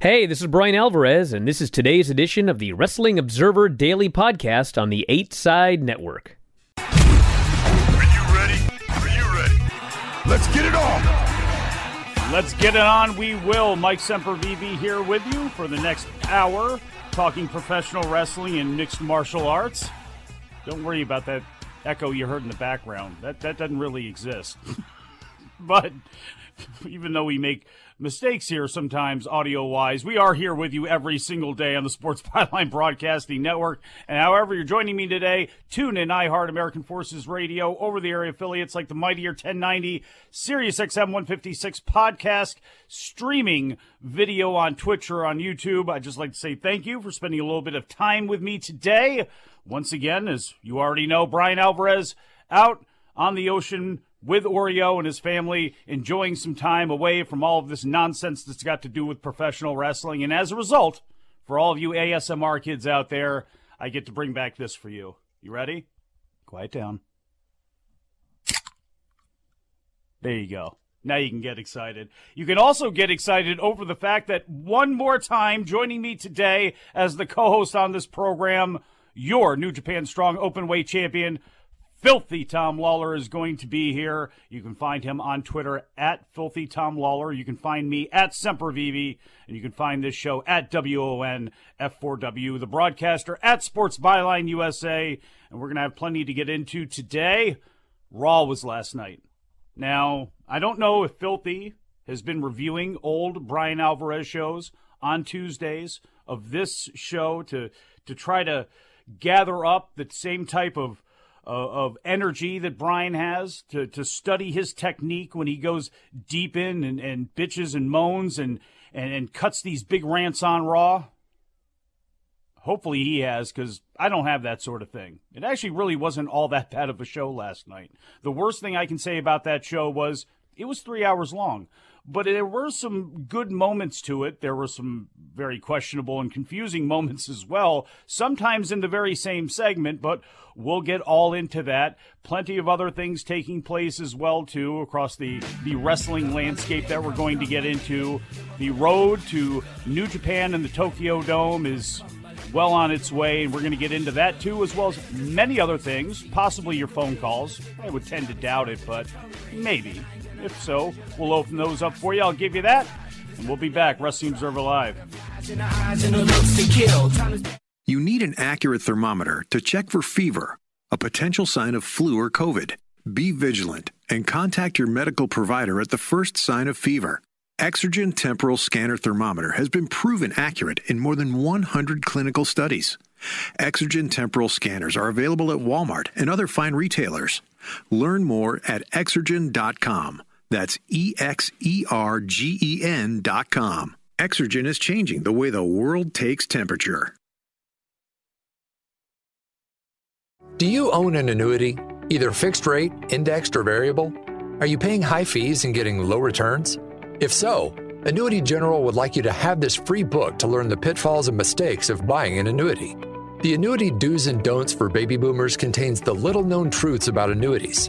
Hey, this is Brian Alvarez, and this is today's edition of the Wrestling Observer Daily Podcast on the 8 Side Network. Are you ready? Are you ready? Let's get it on! Let's get it on. We will. Mike Sempervive here with you for the next hour, talking professional wrestling and mixed martial arts. Don't worry about that echo you heard in the background. That that doesn't really exist. but even though we make mistakes here sometimes audio wise. We are here with you every single day on the Sports Byline Broadcasting Network. And however you're joining me today, tune in iHeart American Forces Radio over the area affiliates like the Mightier 1090, Sirius XM 156 podcast, streaming video on Twitch or on YouTube. I'd just like to say thank you for spending a little bit of time with me today. Once again, as you already know, Brian Alvarez out on the ocean with Oreo and his family, enjoying some time away from all of this nonsense that's got to do with professional wrestling. And as a result, for all of you ASMR kids out there, I get to bring back this for you. You ready? Quiet down. There you go. Now you can get excited. You can also get excited over the fact that one more time, joining me today as the co host on this program, your New Japan Strong Openweight Champion, Filthy Tom Lawler is going to be here. You can find him on Twitter at Filthy Tom Lawler. You can find me at Sempervive, and you can find this show at WON F4W, the broadcaster at Sports Byline USA. And we're going to have plenty to get into today. Raw was last night. Now, I don't know if Filthy has been reviewing old Brian Alvarez shows on Tuesdays of this show to to try to gather up the same type of of energy that Brian has to, to study his technique when he goes deep in and, and bitches and moans and, and, and cuts these big rants on Raw. Hopefully he has, because I don't have that sort of thing. It actually really wasn't all that bad of a show last night. The worst thing I can say about that show was it was three hours long but there were some good moments to it. There were some very questionable and confusing moments as well, sometimes in the very same segment, but we'll get all into that. Plenty of other things taking place as well too across the the wrestling landscape that we're going to get into. The road to New Japan and the Tokyo Dome is well on its way, and we're going to get into that too, as well as many other things, possibly your phone calls. I would tend to doubt it, but maybe. If so, we'll open those up for you. I'll give you that, and we'll be back. Wrestling Observer Live. You need an accurate thermometer to check for fever, a potential sign of flu or COVID. Be vigilant and contact your medical provider at the first sign of fever. Exergen Temporal Scanner Thermometer has been proven accurate in more than 100 clinical studies. Exergen Temporal Scanners are available at Walmart and other fine retailers. Learn more at exergen.com. That's E X E R G E N dot com. Exergen is changing the way the world takes temperature. Do you own an annuity, either fixed rate, indexed, or variable? Are you paying high fees and getting low returns? If so, Annuity General would like you to have this free book to learn the pitfalls and mistakes of buying an annuity. The Annuity Do's and Don'ts for Baby Boomers contains the little known truths about annuities,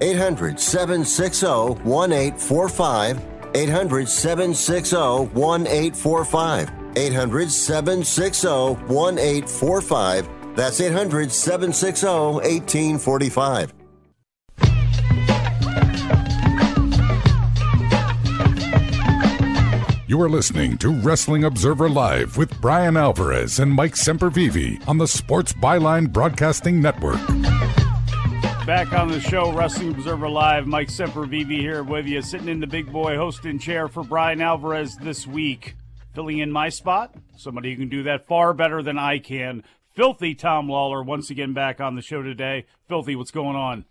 800 760 1845. 800 760 1845. 800 760 1845. That's 800 760 1845. You are listening to Wrestling Observer Live with Brian Alvarez and Mike Sempervive on the Sports Byline Broadcasting Network. Back on the show, Wrestling Observer Live. Mike Sempervive here with you, sitting in the big boy hosting chair for Brian Alvarez this week. Filling in my spot, somebody who can do that far better than I can. Filthy Tom Lawler once again back on the show today. Filthy, what's going on?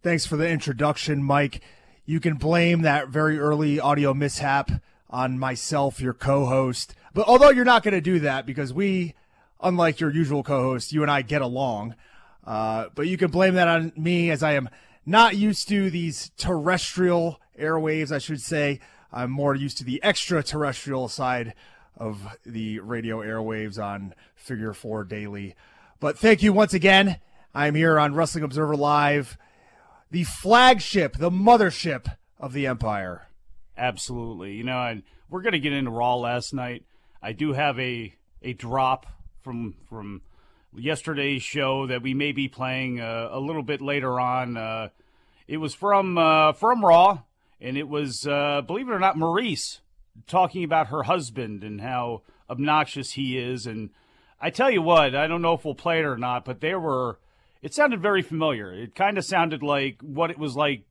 Thanks for the introduction, Mike. You can blame that very early audio mishap on myself, your co-host. But although you're not going to do that because we, unlike your usual co-host, you and I get along. Uh, but you can blame that on me as I am not used to these terrestrial airwaves, I should say. I'm more used to the extraterrestrial side of the radio airwaves on Figure 4 Daily. But thank you once again. I'm here on Wrestling Observer Live, the flagship, the mothership of the Empire. Absolutely. You know, and we're going to get into Raw last night. I do have a a drop from from yesterday's show that we may be playing uh, a little bit later on. Uh, it was from uh, from Raw, and it was uh, believe it or not, Maryse talking about her husband and how obnoxious he is. And I tell you what, I don't know if we'll play it or not, but there were. It sounded very familiar. It kind of sounded like what it was like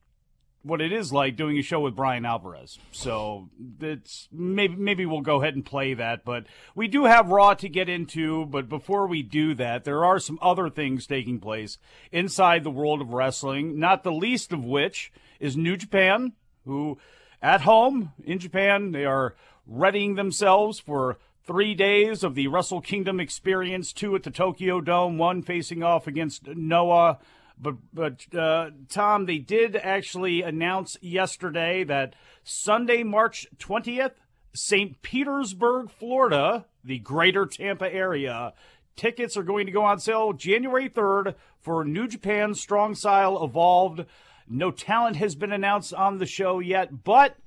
what it is like doing a show with Brian Alvarez. So it's maybe maybe we'll go ahead and play that, but we do have Raw to get into, but before we do that, there are some other things taking place inside the world of wrestling, not the least of which is New Japan, who at home in Japan, they are readying themselves for three days of the Wrestle Kingdom experience, two at the Tokyo Dome, one facing off against Noah but but uh, Tom, they did actually announce yesterday that Sunday, March twentieth, St. Petersburg, Florida, the Greater Tampa area. Tickets are going to go on sale January 3rd for New Japan Strong Style Evolved. No talent has been announced on the show yet, but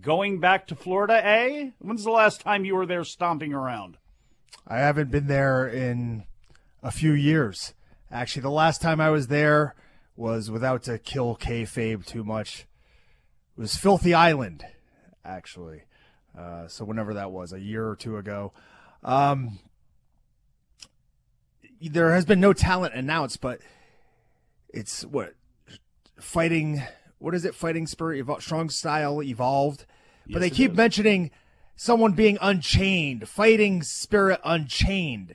going back to Florida, eh? When's the last time you were there stomping around? I haven't been there in a few years. Actually, the last time I was there was without to kill kayfabe too much. It was Filthy Island, actually. Uh, so whenever that was, a year or two ago. Um, there has been no talent announced, but it's what fighting. What is it? Fighting spirit, strong style evolved. But Yes, they keep is. mentioning someone being unchained, fighting spirit unchained.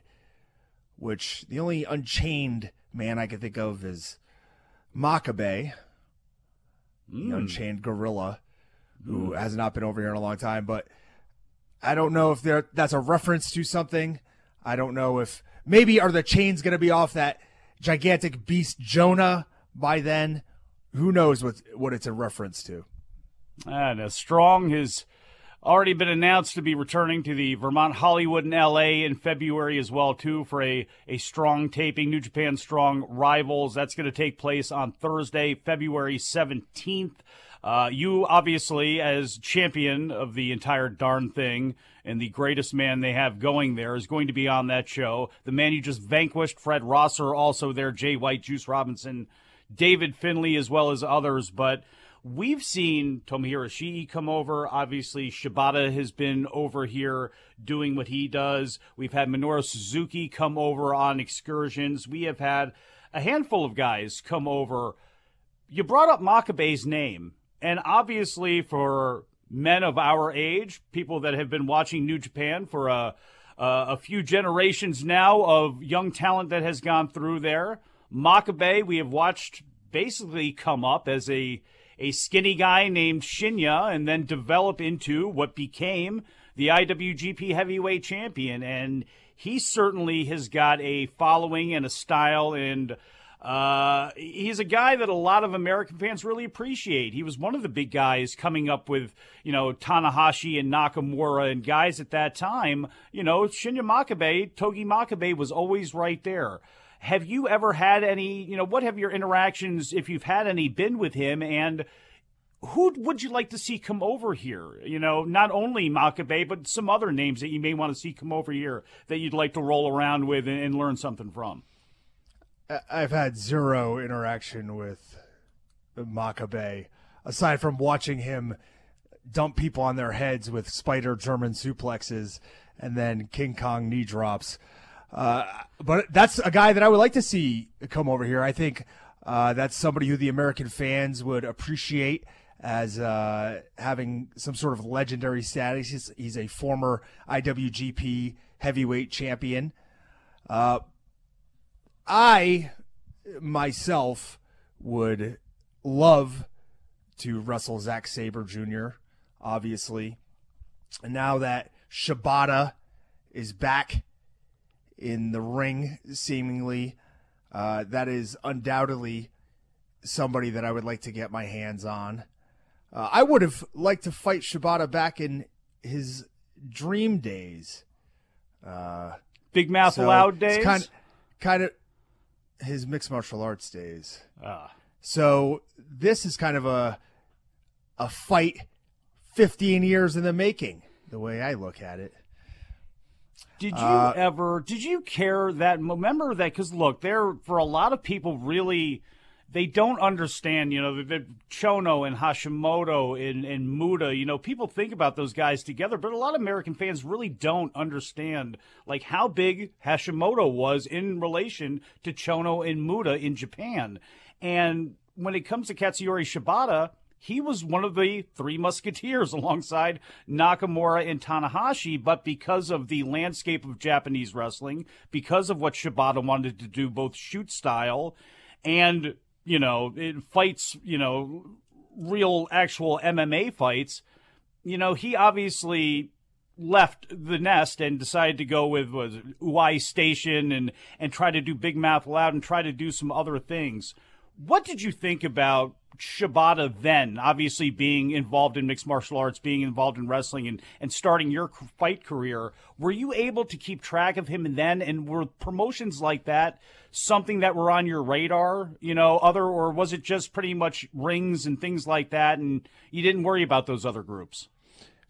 Which the only unchained man I can think of is Makabe, the hmm. unchained gorilla, who hmm. has not been over here in a long time. But I don't know if there that's a reference to something. I don't know if maybe are the chains going to be off that gigantic beast Jonah by then. Who knows what what it's a reference to? And as Strong has already been announced to be returning to the Vermont Hollywood in LA in February as well too for a, a strong taping New Japan Strong Rivals. That's going to take place on Thursday February 17th uh, you obviously as champion of the entire darn thing and the greatest man they have going there is going to be on that show. The man you just vanquished Fred Rosser also there Jay White Juice Robinson David Finlay as well as others. But We've seen Tomohiro Ishii come over. Obviously, Shibata has been over here doing what he does. We've had Minoru Suzuki come over on excursions. We have had a handful of guys come over. You brought up Makabe's name, and obviously, for men of our age, people that have been watching New Japan for a uh, a few generations now of young talent that has gone through there. Makabe, we have watched basically come up as a a skinny guy named Shinya and then develop into what became the IWGP Heavyweight Champion. And he certainly has got a following and a style and uh, he's a guy that a lot of American fans really appreciate. He was one of the big guys coming up with, you know, Tanahashi and Nakamura and guys at that time. You know, Shinya Makabe, Togi Makabe was always right there. Have you ever had any, you know, what have your interactions, if you've had any, been with him? And who would you like to see come over here? You know, not only Makabe, but some other names that you may want to see come over here that you'd like to roll around with and, and learn something from. I've had zero interaction with Makabe aside from watching him dump people on their heads with spider German suplexes and then King Kong knee drops. Uh, but that's a guy that I would like to see come over here. I think uh, that's somebody who the American fans would appreciate as uh, having some sort of legendary status. He's, he's a former IWGP heavyweight champion. Uh, I myself would love to wrestle Zack Sabre Jr., obviously. And now that Shibata is back in the ring, seemingly, uh, that is undoubtedly somebody that I would like to get my hands on. Uh, I would have liked to fight Shibata back in his dream days. Uh, Big mouth so loud days? Kind of, kind of his mixed martial arts days. Ah. So this is kind of a a fight 15 years in the making, the way I look at it. Did you uh, ever? Did you care that? Remember that? Because look, there for a lot of people, really, they don't understand. You know, the, the Chono and Hashimoto and, and Muta. You know, people think about those guys together, but a lot of American fans really don't understand like how big Hashimoto was in relation to Chono and Muta in Japan. And when it comes to Katsuyori Shibata, he was one of the three musketeers alongside Nakamura and Tanahashi, but because of the landscape of Japanese wrestling, because of what Shibata wanted to do, both shoot style and, you know, it fights, you know, real actual MMA fights, you know, he obviously left the nest and decided to go with was Uai Station and and try to do Big Mouth Loud and try to do some other things. What did you think about Shibata then, obviously being involved in mixed martial arts, being involved in wrestling, and, and starting your fight career, were you able to keep track of him then? And were promotions like that something that were on your radar, you know, other, or was it just pretty much rings and things like that, and you didn't worry about those other groups?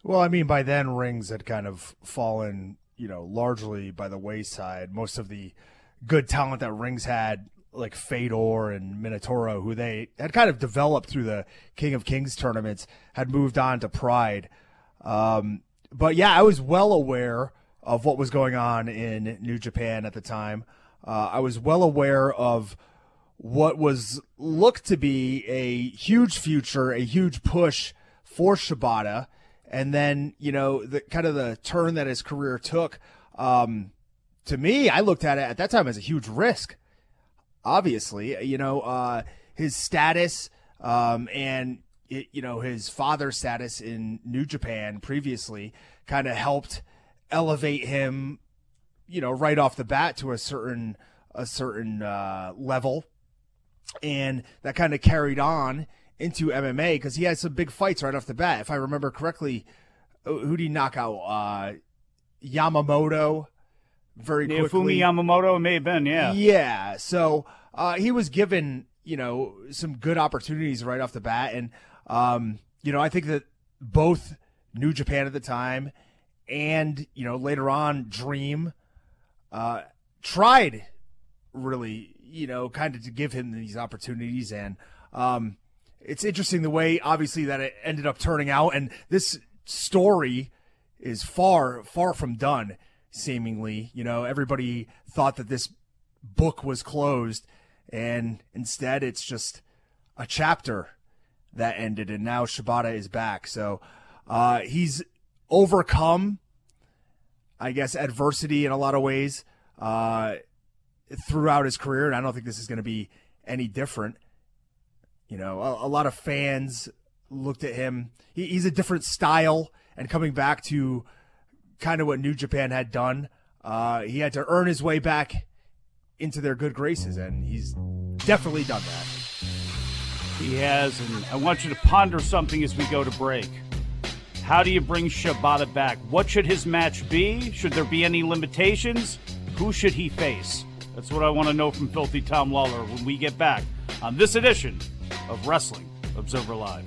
Well, I mean, by then rings had kind of fallen, you know, largely by the wayside. Most of the good talent that rings had like Fedor and Minotauro, who they had kind of developed through the King of Kings tournaments, had moved on to Pride. Um, but yeah, I was well aware of what was going on in New Japan at the time. Uh, I was well aware of what was looked to be a huge future, a huge push for Shibata, and then you know the kind of the turn that his career took. Um, to me, I looked at it at that time as a huge risk obviously, you know, uh, his status um, and it, you know his father's status in New Japan previously kind of helped elevate him, you know, right off the bat to a certain a certain uh, level, and that kind of carried on into MMA because he had some big fights right off the bat. If I remember correctly, who did he knock out? Uh, Yamamoto very yeah, quickly. Fumi Yamamoto may have been, yeah. Yeah. So uh, he was given, you know, some good opportunities right off the bat. And, um, you know, I think that both New Japan at the time and, you know, later on Dream uh, tried really, you know, kind of to give him these opportunities. And um, it's interesting the way, obviously, that it ended up turning out. And this story is far, far from done seemingly. You know, everybody thought that this book was closed, and instead it's just a chapter that ended, and now Shibata is back. So uh, he's overcome I guess, adversity in a lot of ways uh, throughout his career, and I don't think this is going to be any different. You know, a, a lot of fans looked at him. He, he's a different style, and coming back to kind of what New Japan had done, uh, he had to earn his way back into their good graces, and he's definitely done that. He has, and I want you to ponder something as we go to break. How do you bring Shibata back? What should his match be? Should there be any limitations? Who should he face? That's what I want to know from Filthy Tom Lawler when we get back on this edition of Wrestling Observer Live.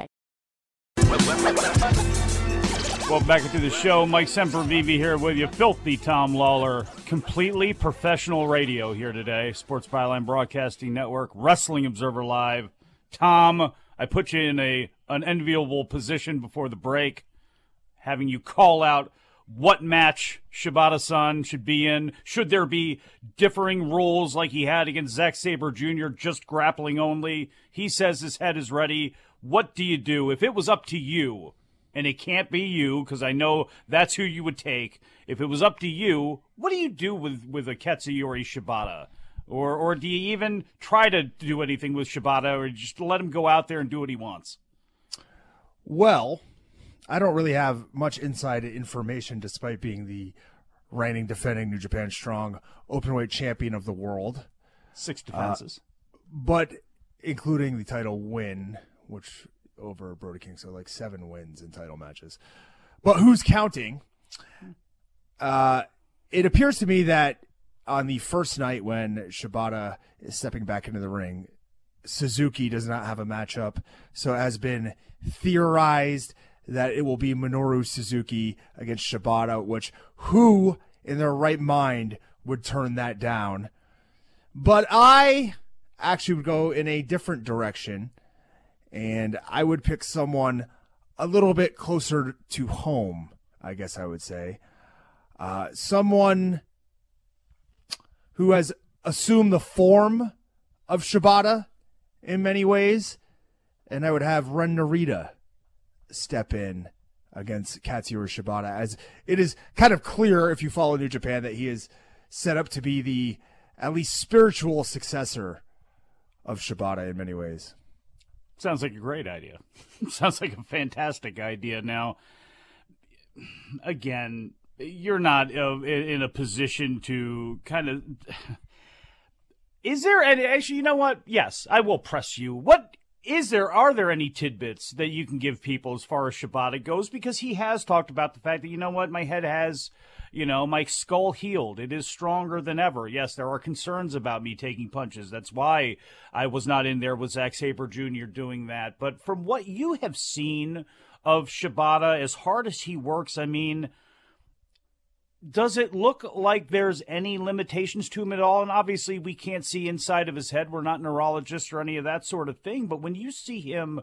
Welcome back to the show. Mike Sempervive here with you. Filthy Tom Lawler. Completely professional radio here today. Sports Byline Broadcasting Network. Wrestling Observer Live. Tom, I put you in a an enviable position before the break, having you call out what match Shibata-san should be in. Should there be differing rules like he had against Zack Sabre Jr., just grappling only? He says his head is ready. What do you do if it was up to you? And it can't be you because I know that's who you would take. If it was up to you, what do you do with with a Katsuyori Shibata? Or or do you even try to do anything with Shibata, or just let him go out there and do what he wants? Well, I don't really have much inside information, despite being the reigning, defending New Japan Strong openweight champion of the world. Six defenses, uh, but including the title win, which over Brody King, so like seven wins in title matches. But who's counting? Uh, it appears to me that on the first night when Shibata is stepping back into the ring, Suzuki does not have a matchup, so it has been theorized that it will be Minoru Suzuki against Shibata, which who in their right mind would turn that down? But I actually would go in a different direction, and I would pick someone a little bit closer to home, I guess I would say. Uh, someone who has assumed the form of Shibata in many ways, and I would have Ren Narita step in against Katsuyori Shibata, as it is kind of clear if you follow New Japan that he is set up to be the at least spiritual successor of Shibata in many ways. Sounds like a great idea. Sounds like a fantastic idea. Now, again, you're not uh, in a position to kind of. Is there any? Actually, you know what? Yes, I will press you. What is there? Are there any tidbits that you can give people as far as Shibata goes? Because he has talked about the fact that you know what, my head has you know, my skull healed. It is stronger than ever. Yes, there are concerns about me taking punches. That's why I was not in there with Zack Sabre Jr. doing that. But from what you have seen of Shibata, as hard as he works, I mean, does it look like there's any limitations to him at all? And obviously, we can't see inside of his head. We're not neurologists or any of that sort of thing. But when you see him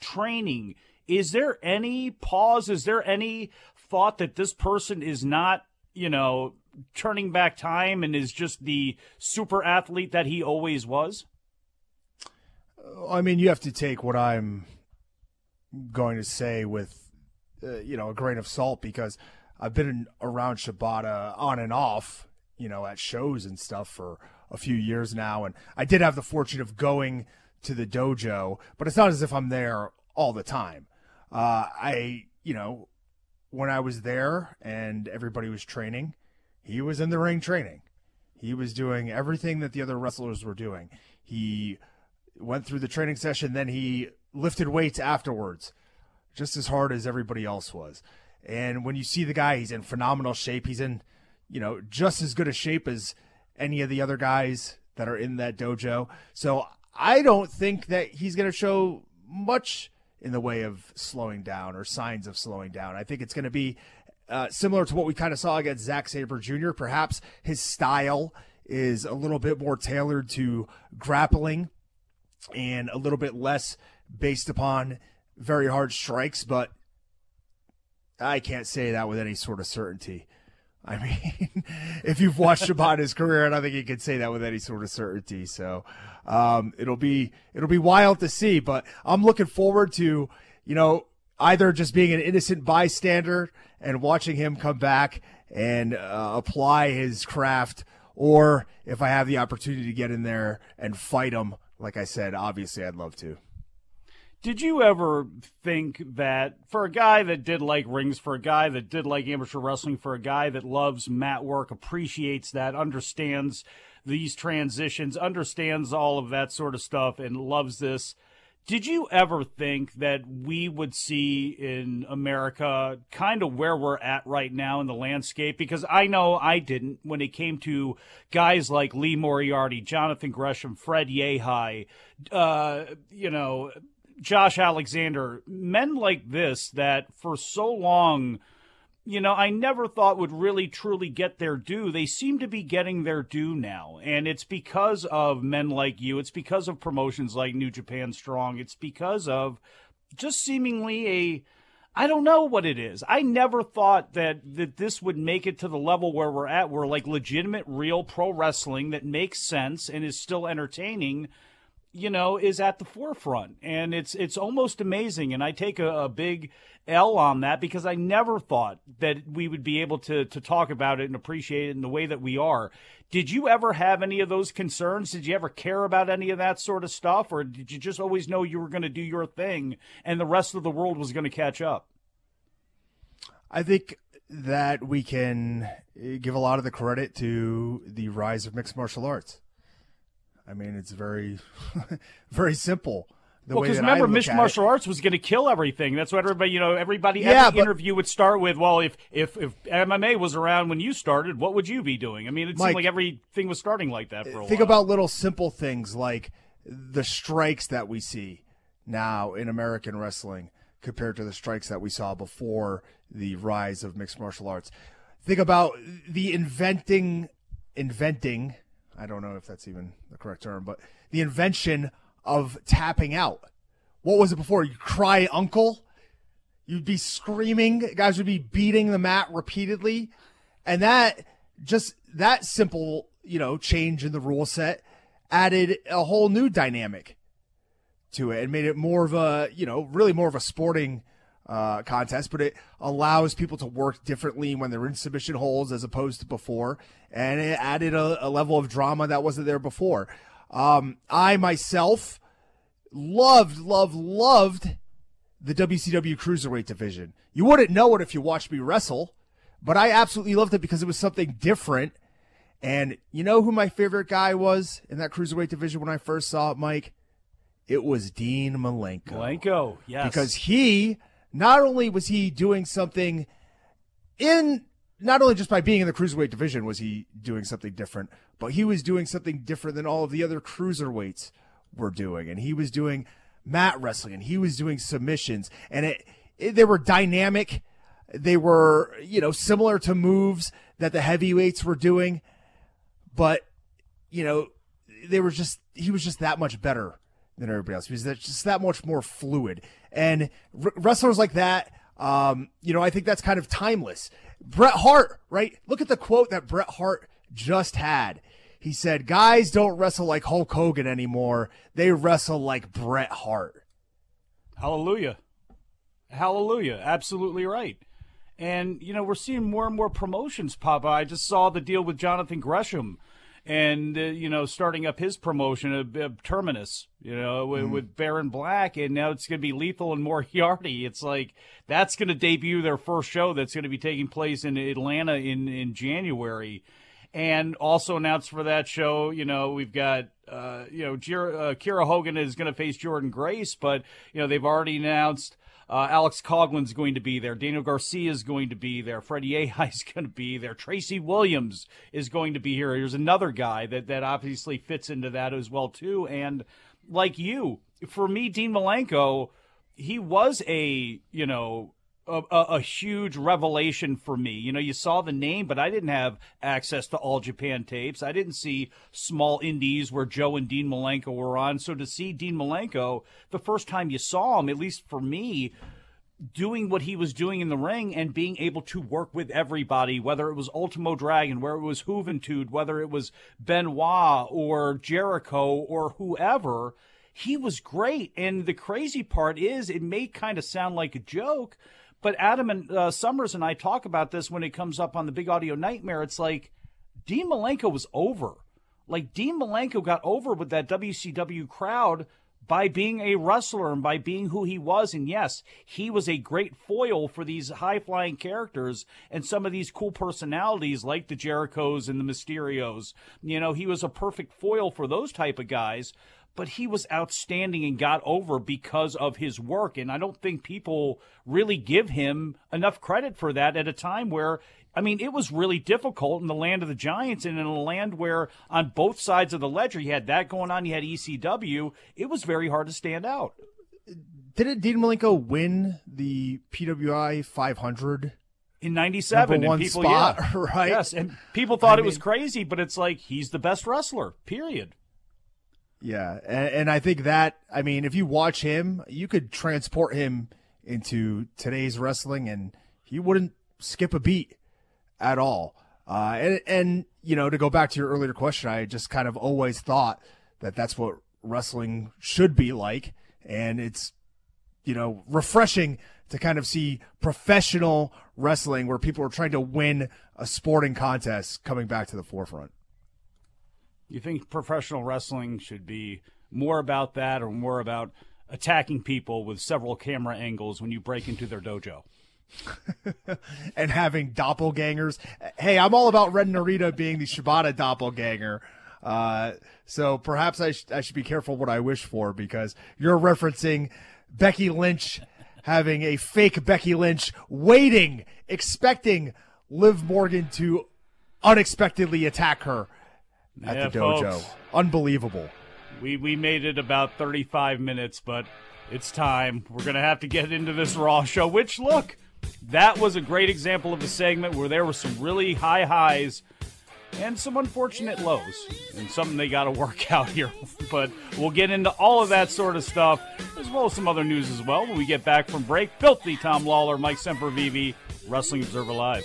training, is there any pause? Is there any thought that this person is not you know, turning back time and is just the super athlete that he always was? I mean, you have to take what I'm going to say with, uh, you know, a grain of salt because I've been around Shibata on and off, you know, at shows and stuff for a few years now. And I did have the fortune of going to the dojo, but it's not as if I'm there all the time. Uh, I, you know, when I was there and everybody was training, he was in the ring training. He was doing everything that the other wrestlers were doing. He went through the training session, then he lifted weights afterwards, just as hard as everybody else was. And when you see the guy, he's in phenomenal shape. He's in, you know, just as good a shape as any of the other guys that are in that dojo. So I don't think that he's going to show much in the way of slowing down or signs of slowing down. I think it's going to be uh, similar to what we kind of saw against Zack Sabre Jr. Perhaps his style is a little bit more tailored to grappling and a little bit less based upon very hard strikes, but I can't say that with any sort of certainty. I mean, if you've watched Shibata's career, I don't think you can say that with any sort of certainty. So um, it'll be it'll be wild to see. But I'm looking forward to you know either just being an innocent bystander and watching him come back and uh, apply his craft, or if I have the opportunity to get in there and fight him, like I said, obviously I'd love to. Did you ever think that for a guy that did like rings, for a guy that did like amateur wrestling, for a guy that loves mat work, appreciates that, understands these transitions, understands all of that sort of stuff, and loves this? Did you ever think that we would see in America kind of where we're at right now in the landscape? Because I know I didn't when it came to guys like Lee Moriarty, Jonathan Gresham, Fred Yehi, uh, you know, Josh Alexander, men like this that for so long, you know, I never thought would really truly get their due. They seem to be getting their due now. And it's because of men like you. It's because of promotions like New Japan Strong. It's because of just seemingly a I don't know what it is. I never thought that that this would make it to the level where we're at. We're like legitimate real pro wrestling that makes sense and is still entertaining you know, is at the forefront, and it's it's almost amazing. And I take a, a, big L on that because I never thought that we would be able to to talk about it and appreciate it in the way that we are. Did you ever have any of those concerns? Did you ever care about any of that sort of stuff, or did you just always know you were going to do your thing and the rest of the world was going to catch up? I think that we can eh, give a lot of the credit to the rise of mixed martial arts. I mean, it's very, very simple. Well, because remember, mixed martial arts was going to kill everything. That's what everybody, you know, everybody yeah, every but, interview would start with. Well, if if if MMA was around when you started, what would you be doing? I mean, it Mike, seemed like everything was starting like that for a think while. about little simple things like the strikes that we see now in American wrestling compared to the strikes that we saw before the rise of mixed martial arts. Think about the inventing, inventing I don't know if that's even the correct term, but the invention of tapping out. What was it before? You cry uncle? You'd be screaming. Guys would be beating the mat repeatedly. And that just that simple, you know, change in the rule set added a whole new dynamic to it and made it more of a, you know, really more of a sporting uh, contest, but it allows people to work differently when they're in submission holds as opposed to before, and it added a, a level of drama that wasn't there before. Um, I myself loved, loved, loved the WCW Cruiserweight division. You wouldn't know it if you watched me wrestle, but I absolutely loved it because it was something different. And you know who my favorite guy was in that Cruiserweight division when I first saw it, Mike? It was Dean Malenko. Malenko, yes. Because he, not only was he doing something in, not only just by being in the Cruiserweight division was he doing something different, but he was doing something different than all of the other Cruiserweights were doing. And he was doing mat wrestling and he was doing submissions and it, it, they were dynamic. They were, you know, similar to moves that the heavyweights were doing, but you know, they were just he was just that much better than everybody else. He was just that much more fluid. And r- wrestlers like that, um, you know, I think that's kind of timeless. Bret Hart, right? Look at the quote that Bret Hart just had. He said, Guys don't wrestle like Hulk Hogan anymore. They wrestle like Bret Hart. Hallelujah. Hallelujah. Absolutely right. And, you know, we're seeing more and more promotions pop up. I just saw the deal with Jonathan Gresham and, uh, you know, starting up his promotion of, of Terminus, you know, with, mm. with Baron Black. And now it's going to be Lethal and Moriarty. It's like that's going to debut their first show that's going to be taking place in Atlanta in, in January. And also announced for that show, you know, we've got, uh, you know, uh, Kiera Hogan is going to face jordan Grace, but, you know, they've already announced uh, Alex Coughlin's going to be there. Daniel Garcia is going to be there. Freddie is going to be there. Tracy Williams is going to be here. There's another guy that, that obviously fits into that as well, too. And like you, for me, Dean Malenko, he was a, you know, a, a, huge revelation for me. You know, you saw the name, but I didn't have access to all Japan tapes. I didn't see small indies where Joe and Dean Malenko were on. So to see Dean Malenko the first time you saw him, at least for me, doing what he was doing in the ring and being able to work with everybody, whether it was Ultimo Dragon, where it was Juventud, whether it was Benoit or Jericho or whoever, he was great. And the crazy part is, it may kind of sound like a joke, but Adam and uh, Summers and I talk about this when it comes up on the Big Audio Nightmare. It's like Dean Malenko was over. Like Dean Malenko got over with that WCW crowd by being a wrestler and by being who he was. And yes, he was a great foil for these high flying characters and some of these cool personalities like the Jerichos and the Mysterios. You know, he was a perfect foil for those type of guys but he was outstanding and got over because of his work. And I don't think people really give him enough credit for that at a time where, I mean, it was really difficult in the land of the Giants and in a land where on both sides of the ledger, you had that going on, you had ECW. It was very hard to stand out. Didn't Dean Malenko win the PWI 500? in 97 and people spot, yeah, right yes and people thought I it mean, was crazy but it's like he's the best wrestler period yeah, and, and, I think that I mean, if you watch him, you could transport him into today's wrestling, and he wouldn't skip a beat at all. Uh, and and you know, to go back to your earlier question, I just kind of always thought that that's what wrestling should be like, and it's you know refreshing to kind of see professional wrestling where people are trying to win a sporting contest coming back to the forefront. You think professional wrestling should be more about that or more about attacking people with several camera angles when you break into their dojo? and having doppelgangers. Hey, I'm all about Ren Narita being the Shibata doppelganger. Uh, so perhaps I, sh- I should be careful what I wish for because you're referencing Becky Lynch having a fake Becky Lynch waiting, expecting Liv Morgan to unexpectedly attack her at yeah, the dojo. Folks, Unbelievable. We we made it about 35 minutes, but it's time. We're gonna have to get into this Raw show. Which look, that was a great example of a segment where there were some really high highs and some unfortunate lows, and something they got to work out here. but we'll get into all of that sort of stuff, as well as some other news as well when we get back from break. Filthy Tom Lawler, Mike Sempervive, Wrestling Observer Live.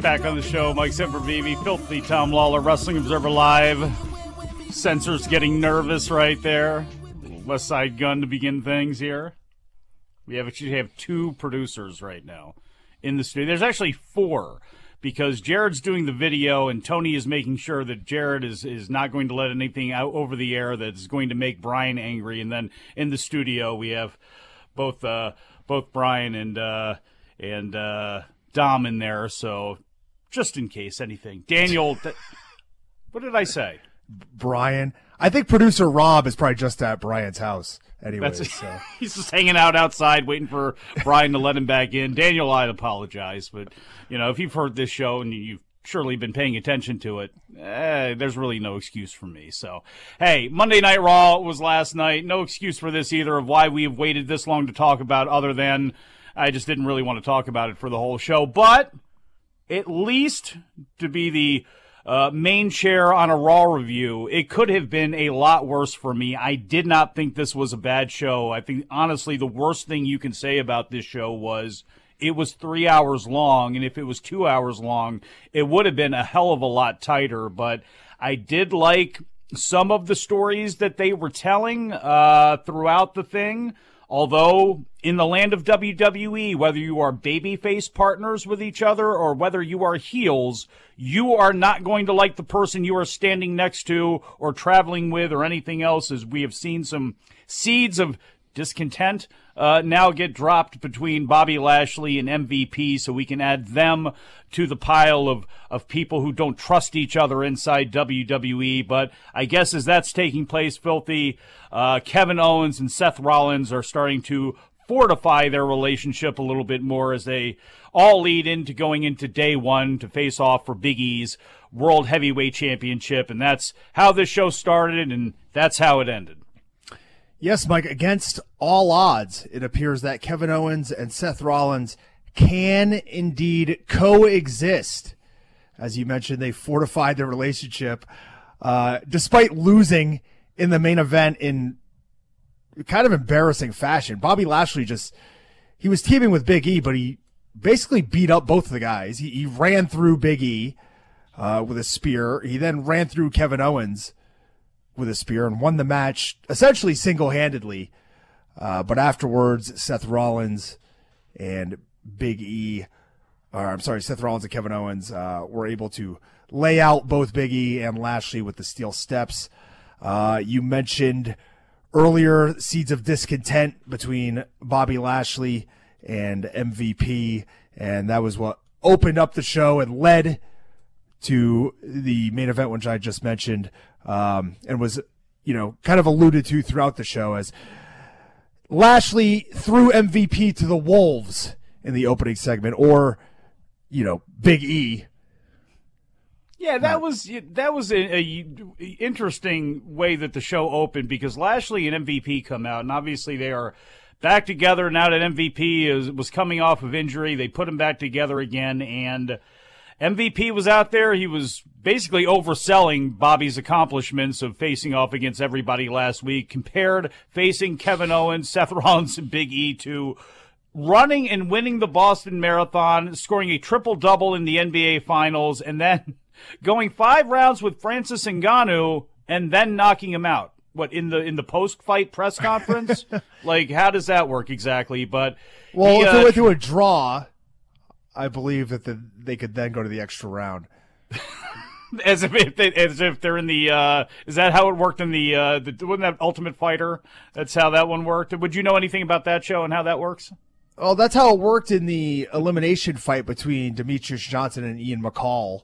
Back on the show, Mike Sempervive, Filthy Tom Lawler, Wrestling Observer Live. Censors getting nervous right there. Westside Gunn to begin things here. We have actually have two producers right now in the studio. There's actually four because Jared's doing the video and Tony is making sure that Jared is, is not going to let anything out over the air that is going to make Brian angry. And then in the studio we have both uh, both Brian and uh, and uh, Dom in there. So just in case anything, Daniel. Th- what did I say? Brian. I think producer Rob is probably just at Brian's house anyway. So. he's just hanging out outside waiting for Brian to let him back in. Daniel, I apologize, but you know if you've heard this show and you've surely been paying attention to it, eh, there's really no excuse for me. So, hey, Monday Night Raw was last night. No excuse for this either of why we have waited this long to talk about, other than I just didn't really want to talk about it for the whole show. But at least to be the uh, main chair on a Raw review, it could have been a lot worse for me. I did not think this was a bad show. I think, honestly, the worst thing you can say about this show was it was three hours long. And if it was two hours long, it would have been a hell of a lot tighter. But I did like some of the stories that they were telling uh, throughout the thing. Although in the land of WWE, whether you are babyface partners with each other or whether you are heels, you are not going to like the person you are standing next to or traveling with or anything else, as we have seen some seeds of discontent uh, now get dropped between Bobby Lashley and MVP, so we can add them to the pile of, of people who don't trust each other inside WWE. But I guess as that's taking place, Filthy, uh, Kevin Owens and Seth Rollins are starting to fortify their relationship a little bit more as they all lead into going into day one to face off for Big E's World Heavyweight Championship. And that's how this show started, and that's how it ended. Yes, Mike, against all odds, it appears that Kevin Owens and Seth Rollins can indeed coexist. As you mentioned, they fortified their relationship uh, despite losing in the main event in kind of embarrassing fashion. Bobby Lashley just, he was teaming with Big E, but he basically beat up both of the guys. He, he ran through Big E uh, with a spear. He then ran through Kevin Owens with a spear and won the match essentially single handedly. Uh, but afterwards, Seth Rollins and Big E, or I'm sorry, Seth Rollins and Kevin Owens uh, were able to lay out both Big E and Lashley with the steel steps. Uh, you mentioned earlier seeds of discontent between Bobby Lashley and MVP, and that was what opened up the show and led to the main event, which I just mentioned, um, and was, you know, kind of alluded to throughout the show as Lashley threw MVP to the Wolves in the opening segment, or, you know, Big E. Yeah, that was that was a, a interesting way that the show opened because Lashley and MVP come out, and obviously they are back together now that MVP is, was coming off of injury. They put him back together again, and MVP was out there. He was basically overselling Bobby's accomplishments of facing off against everybody last week, compared facing Kevin Owens, Seth Rollins, and Big E to running and winning the Boston Marathon, scoring a triple double in the NBA Finals, and then going five rounds with Francis Ngannou and then knocking him out. What in the in the post fight press conference? like, how does that work exactly? But well, he, if uh, it went to a draw, I believe that the, they could then go to the extra round. as if, if they, as if they're in the uh, is that how it worked in the uh the wasn't that Ultimate Fighter? That's how that one worked. Would you know anything about that show and how that works? Oh, that's how it worked in the elimination fight between Demetrius Johnson and Ian McCall,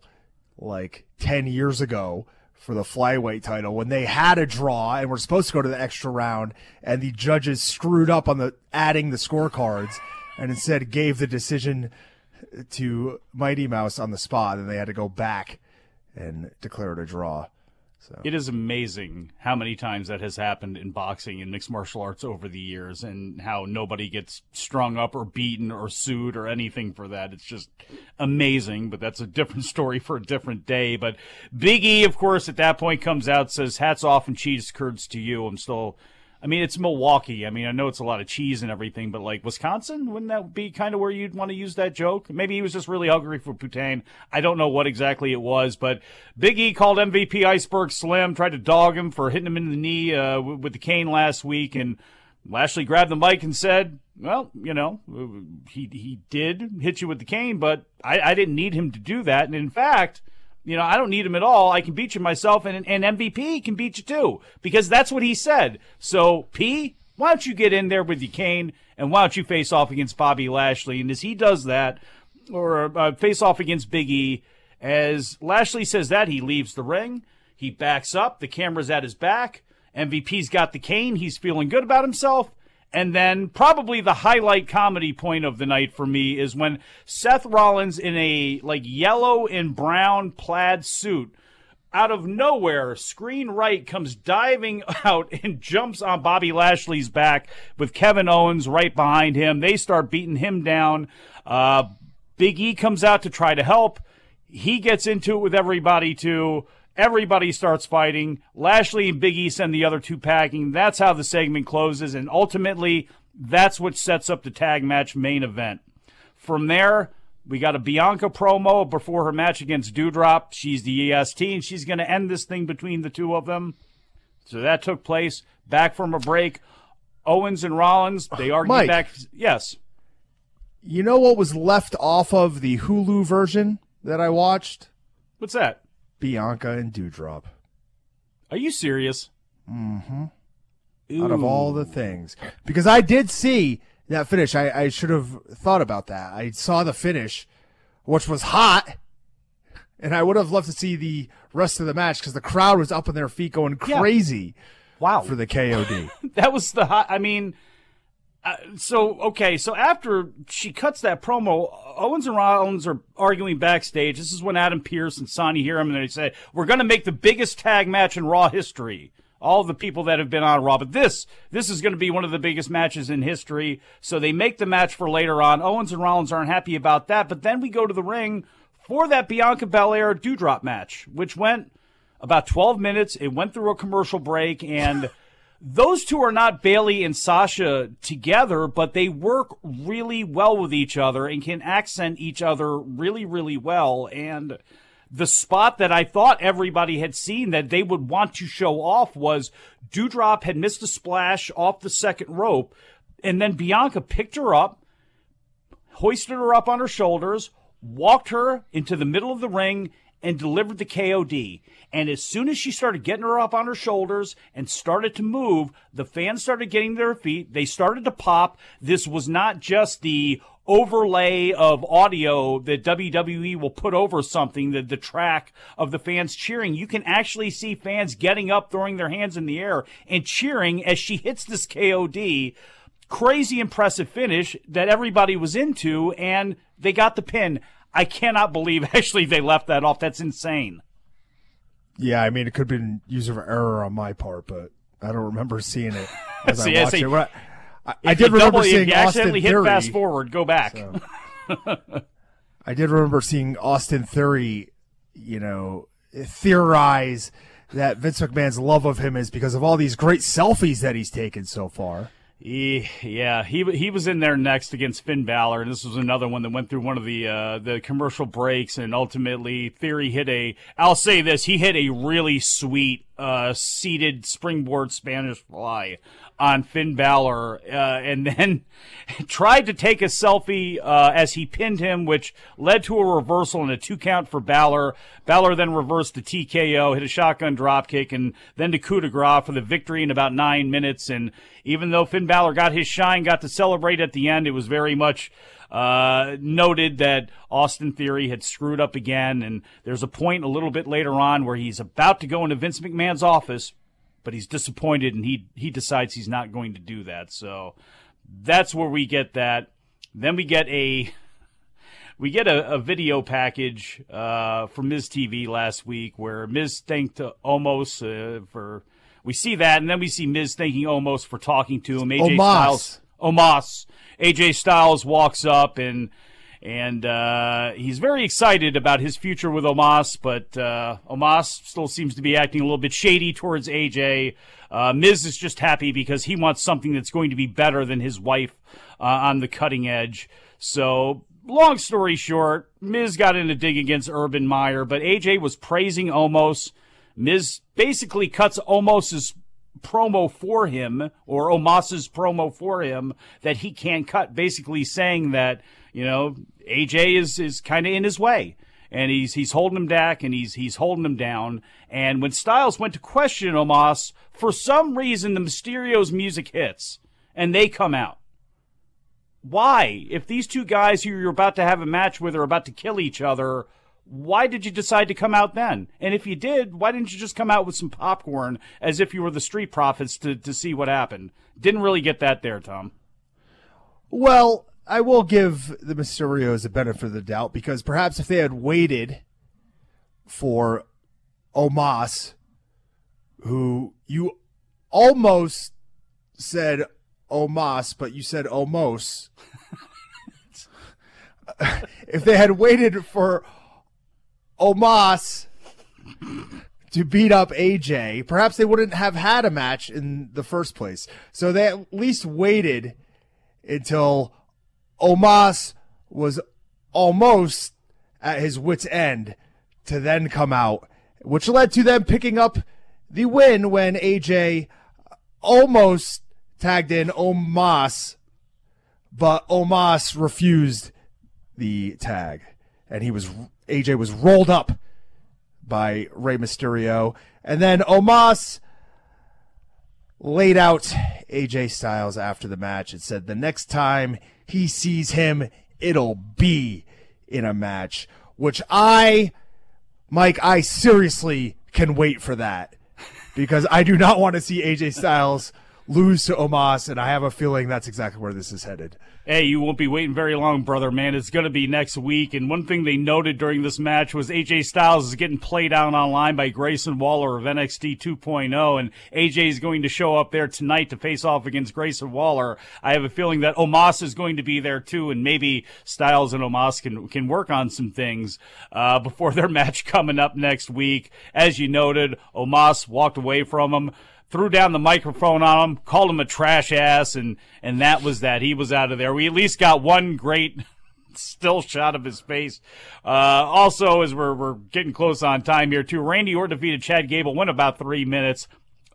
like ten years ago for the flyweight title when they had a draw and were supposed to go to the extra round, and the judges screwed up on the adding the scorecards, and instead gave the decision to Mighty Mouse on the spot, and they had to go back and declare it a draw. So It is amazing how many times that has happened in boxing and mixed martial arts over the years, and how nobody gets strung up or beaten or sued or anything for that. It's just amazing, but that's a different story for a different day. But Big E, of course, at that point comes out says, "Hats off and cheese curds to you." I'm still. I mean, it's Milwaukee. I mean, I know it's a lot of cheese and everything, but like Wisconsin, wouldn't that be kind of where you'd want to use that joke? Maybe he was just really hungry for poutine. I don't know what exactly it was, but Big E called MVP Iceberg Slim, tried to dog him for hitting him in the knee uh, with the cane last week, and Lashley grabbed the mic and said, "Well, you know, he he did hit you with the cane, but I, I didn't need him to do that, and in fact." You know, I don't need him at all. I can beat you myself, and, and MVP can beat you too, because that's what he said. So, P, why don't you get in there with your cane, and why don't you face off against Bobby Lashley? And as he does that, or uh, face off against Big E, as Lashley says that, he leaves the ring. He backs up. The camera's at his back. MVP's got the cane. He's feeling good about himself. And then probably the highlight comedy point of the night for me is when Seth Rollins in a like yellow and brown plaid suit out of nowhere, screen right comes diving out and jumps on Bobby Lashley's back with Kevin Owens right behind him. They start beating him down. Uh, Big E comes out to try to help. He gets into it with everybody too. Everybody starts fighting. Lashley and Big E send the other two packing. That's how the segment closes, and ultimately, that's what sets up the tag match main event. From there, we got a Bianca promo before her match against Doudrop. She's the EST, and she's going to end this thing between the two of them. So that took place. Back from a break. Owens and Rollins, they argue Mike. back. Yes. You know what was left off of the Hulu version that I watched? What's that? Bianca and Doudrop. Are you serious? Mm-hmm. Out of all the things. Because I did see that finish. I, I should have thought about that. I saw the finish, which was hot. And I would have loved to see the rest of the match because the crowd was up on their feet going Yeah. crazy. Wow. For the KOD. that was the hot. I mean, uh, so okay. So after she cuts that promo, Owens and Rollins are arguing backstage. This is when Adam Pearce and Sonny hear him, and they say, "We're going to make the biggest tag match in Raw history." All the people that have been on Raw, but this this is going to be one of the biggest matches in history. So they make the match for later on. Owens and Rollins aren't happy about that, but then we go to the ring for that Bianca Belair Doudrop match, which went about 12 minutes. It went through a commercial break, and those two are not Bayley and Sasha together, but they work really well with each other and can accent each other really, really well. And the spot that I thought everybody had seen that they would want to show off was Doudrop had missed a splash off the second rope, and then Bianca picked her up, hoisted her up on her shoulders, walked her into the middle of the ring, and delivered the KOD. And as soon as she started getting her up on her shoulders and started to move, the fans started getting to their feet. They started to pop. This was not just the overlay of audio that WWE will put over something, the, the track of the fans cheering. You can actually see fans getting up, throwing their hands in the air, and cheering as she hits this KOD. Crazy impressive finish that everybody was into, and they got the pin. I cannot believe actually they left that off. That's insane. Yeah, I mean, it could have been user error on my part, but I don't remember seeing it as See, I I watched it. I, I, I did remember double- seeing Austin accidentally hit Theory. fast forward, go back. I did remember seeing Austin Theory, you know, theorize that Vince McMahon's love of him is because of all these great selfies that he's taken so far. Yeah, he he was in there next against Finn Balor, and this was another one that went through one of the uh, the commercial breaks, and ultimately Theory hit a. I'll say this: he hit a really sweet uh, seated springboard Spanish fly on Finn Balor, uh, and then tried to take a selfie uh, as he pinned him, which led to a reversal and a two count for Balor. Balor then reversed the TKO, hit a shotgun dropkick, and then to coup de grace for the victory in about nine minutes. And even though Finn Balor got his shine, got to celebrate at the end, it was very much uh, noted that Austin Theory had screwed up again. And there's a point a little bit later on where he's about to go into Vince McMahon's office, but he's disappointed and he he decides he's not going to do that. So that's where we get that. Then we get a we get a, a video package uh, from Miz TV last week where Miz thanked Omos uh, for. We see that, and then we see Miz thanking Omos for talking to him. AJ Omos. Styles, Omos, AJ Styles walks up and and uh, he's very excited about his future with Omos, but uh, Omos still seems to be acting a little bit shady towards AJ. Uh, Miz is just happy because he wants something that's going to be better than his wife uh, on the cutting edge. So, long story short, Miz got in a dig against Urban Meyer, but AJ was praising Omos. Miz basically cuts Omos's promo for him or Omos's promo for him that he can't cut, basically saying that, you know, AJ is, is kind of in his way. And he's he's holding him back and he's he's holding him down. And when Styles went to question Omos, for some reason the Mysterio's music hits and they come out. Why? If these two guys who you're about to have a match with are about to kill each other, why did you decide to come out then? And if you did, why didn't you just come out with some popcorn as if you were the Street Profits to, to see what happened? Didn't really get that there, Tom. Well, I will give the Mysterios a benefit of the doubt because perhaps if they had waited for Omos, who you almost said Omos, but you said Omos. if they had waited for Omos to beat up AJ, perhaps they wouldn't have had a match in the first place. So they at least waited until Omos was almost at his wits' end to then come out, which led to them picking up the win when AJ almost tagged in Omas, but Omas refused the tag, and he was AJ was rolled up by Rey Mysterio, and then Omos laid out AJ Styles after the match and said the next time he sees him, it'll be in a match, which I, Mike, I seriously can wait for that because I do not want to see AJ Styles lose to Omos, and I have a feeling that's exactly where this is headed. Hey, you won't be waiting very long, brother, man. It's going to be next week. And one thing they noted during this match was AJ Styles is getting played out online by Grayson Waller of NXT 2.0. And AJ is going to show up there tonight to face off against Grayson Waller. I have a feeling that Omos is going to be there too. And maybe Styles and Omos can, can work on some things, uh, before their match coming up next week. As you noted, Omos walked away from him threw down the microphone on him, called him a trash ass, and and that was that. He was out of there. We at least got one great still shot of his face. Uh, also, as we're, we're getting close on time here, too, Randy Orton defeated Chad Gable, went about three minutes.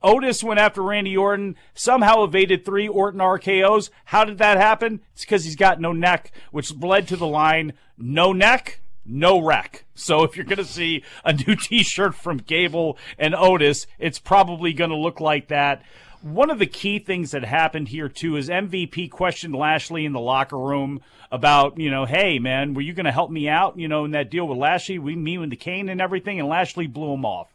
Otis went after Randy Orton, somehow evaded three Orton RKOs. How did that happen? It's because he's got no neck, which led to the line, no neck, no wreck. So if you're going to see a new t-shirt from Gable and Otis, it's probably going to look like that. One of the key things that happened here too is MVP questioned Lashley in the locker room about, you know, hey man, were you going to help me out, you know, in that deal with Lashley, we me and the cane and everything, and Lashley blew him off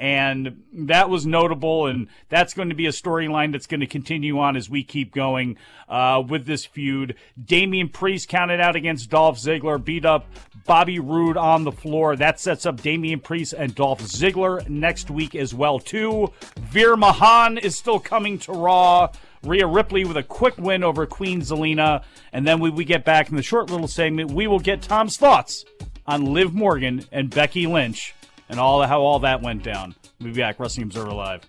and that was notable and that's going to be a storyline that's going to continue on as we keep going uh, with this feud. Damian priest counted out against dolph ziggler beat up bobby roode on the floor. That sets up damian priest and dolph ziggler next week as well too. Veer Mahaan is still coming to raw. Rhea Ripley with a quick win over Queen Zelina. And then when we get back in the short little segment, we will get Tom's thoughts on Liv Morgan and Becky Lynch and all how all that went down. We'll be back. Wrestling Observer Live.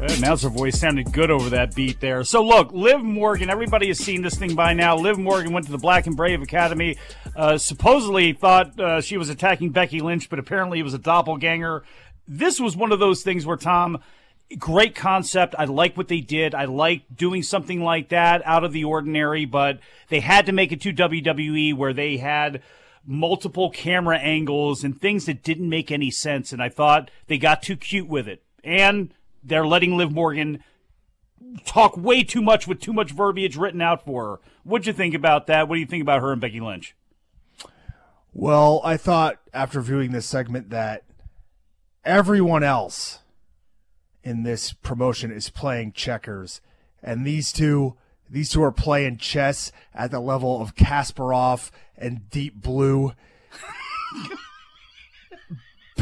Well, her voice sounded good over that beat there. So, look, Liv Morgan, everybody has seen this thing by now. Liv Morgan went to the Black and Brave Academy, uh, supposedly thought uh, she was attacking Becky Lynch, but apparently it was a doppelganger. This was one of those things where, Tom, great concept. I like what they did. I like doing something like that out of the ordinary, but they had to make it to WWE where they had multiple camera angles and things that didn't make any sense. And I thought they got too cute with it. And they're letting Liv Morgan talk way too much with too much verbiage written out for her. What'd you think about that? What do you think about her and Becky Lynch? Well, I thought after viewing this segment that everyone else in this promotion is playing checkers, and these two these two are playing chess at the level of Kasparov and Deep Blue.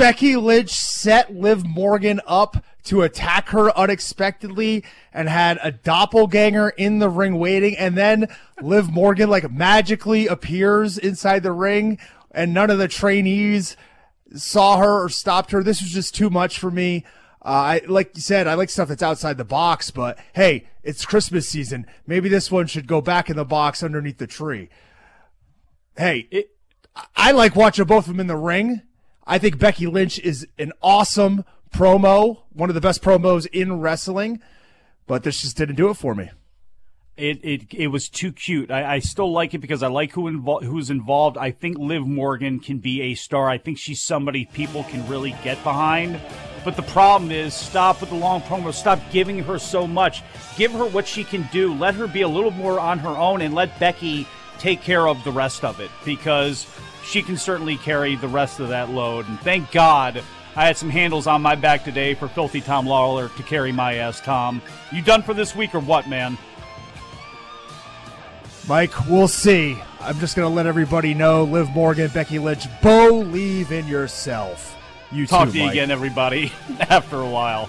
Becky Lynch set Liv Morgan up to attack her unexpectedly and had a doppelganger in the ring waiting. And then Liv Morgan like magically appears inside the ring and none of the trainees saw her or stopped her. This was just too much for me. Uh, I like you said, I like stuff that's outside the box, but hey, it's Christmas season. Maybe this one should go back in the box underneath the tree. Hey, it, I like watching both of them in the ring. I think Becky Lynch is an awesome promo, one of the best promos in wrestling, but this just didn't do it for me. It it it was too cute. I, I still like it because I like who invo- who's involved. I think Liv Morgan can be a star. I think she's somebody people can really get behind. But the problem is, stop with the long promo. Stop giving her so much. Give her what she can do. Let her be a little more on her own, and let Becky take care of the rest of it because she can certainly carry the rest of that load. And thank God I had some handles on my back today for Filthy Tom Lawler to carry my ass. Tom, you done for this week or what, man? Mike, we'll see. I'm just going to let everybody know Liv Morgan, Becky Lynch, believe in yourself. You Talk too, to you Mike. again, everybody, after a while.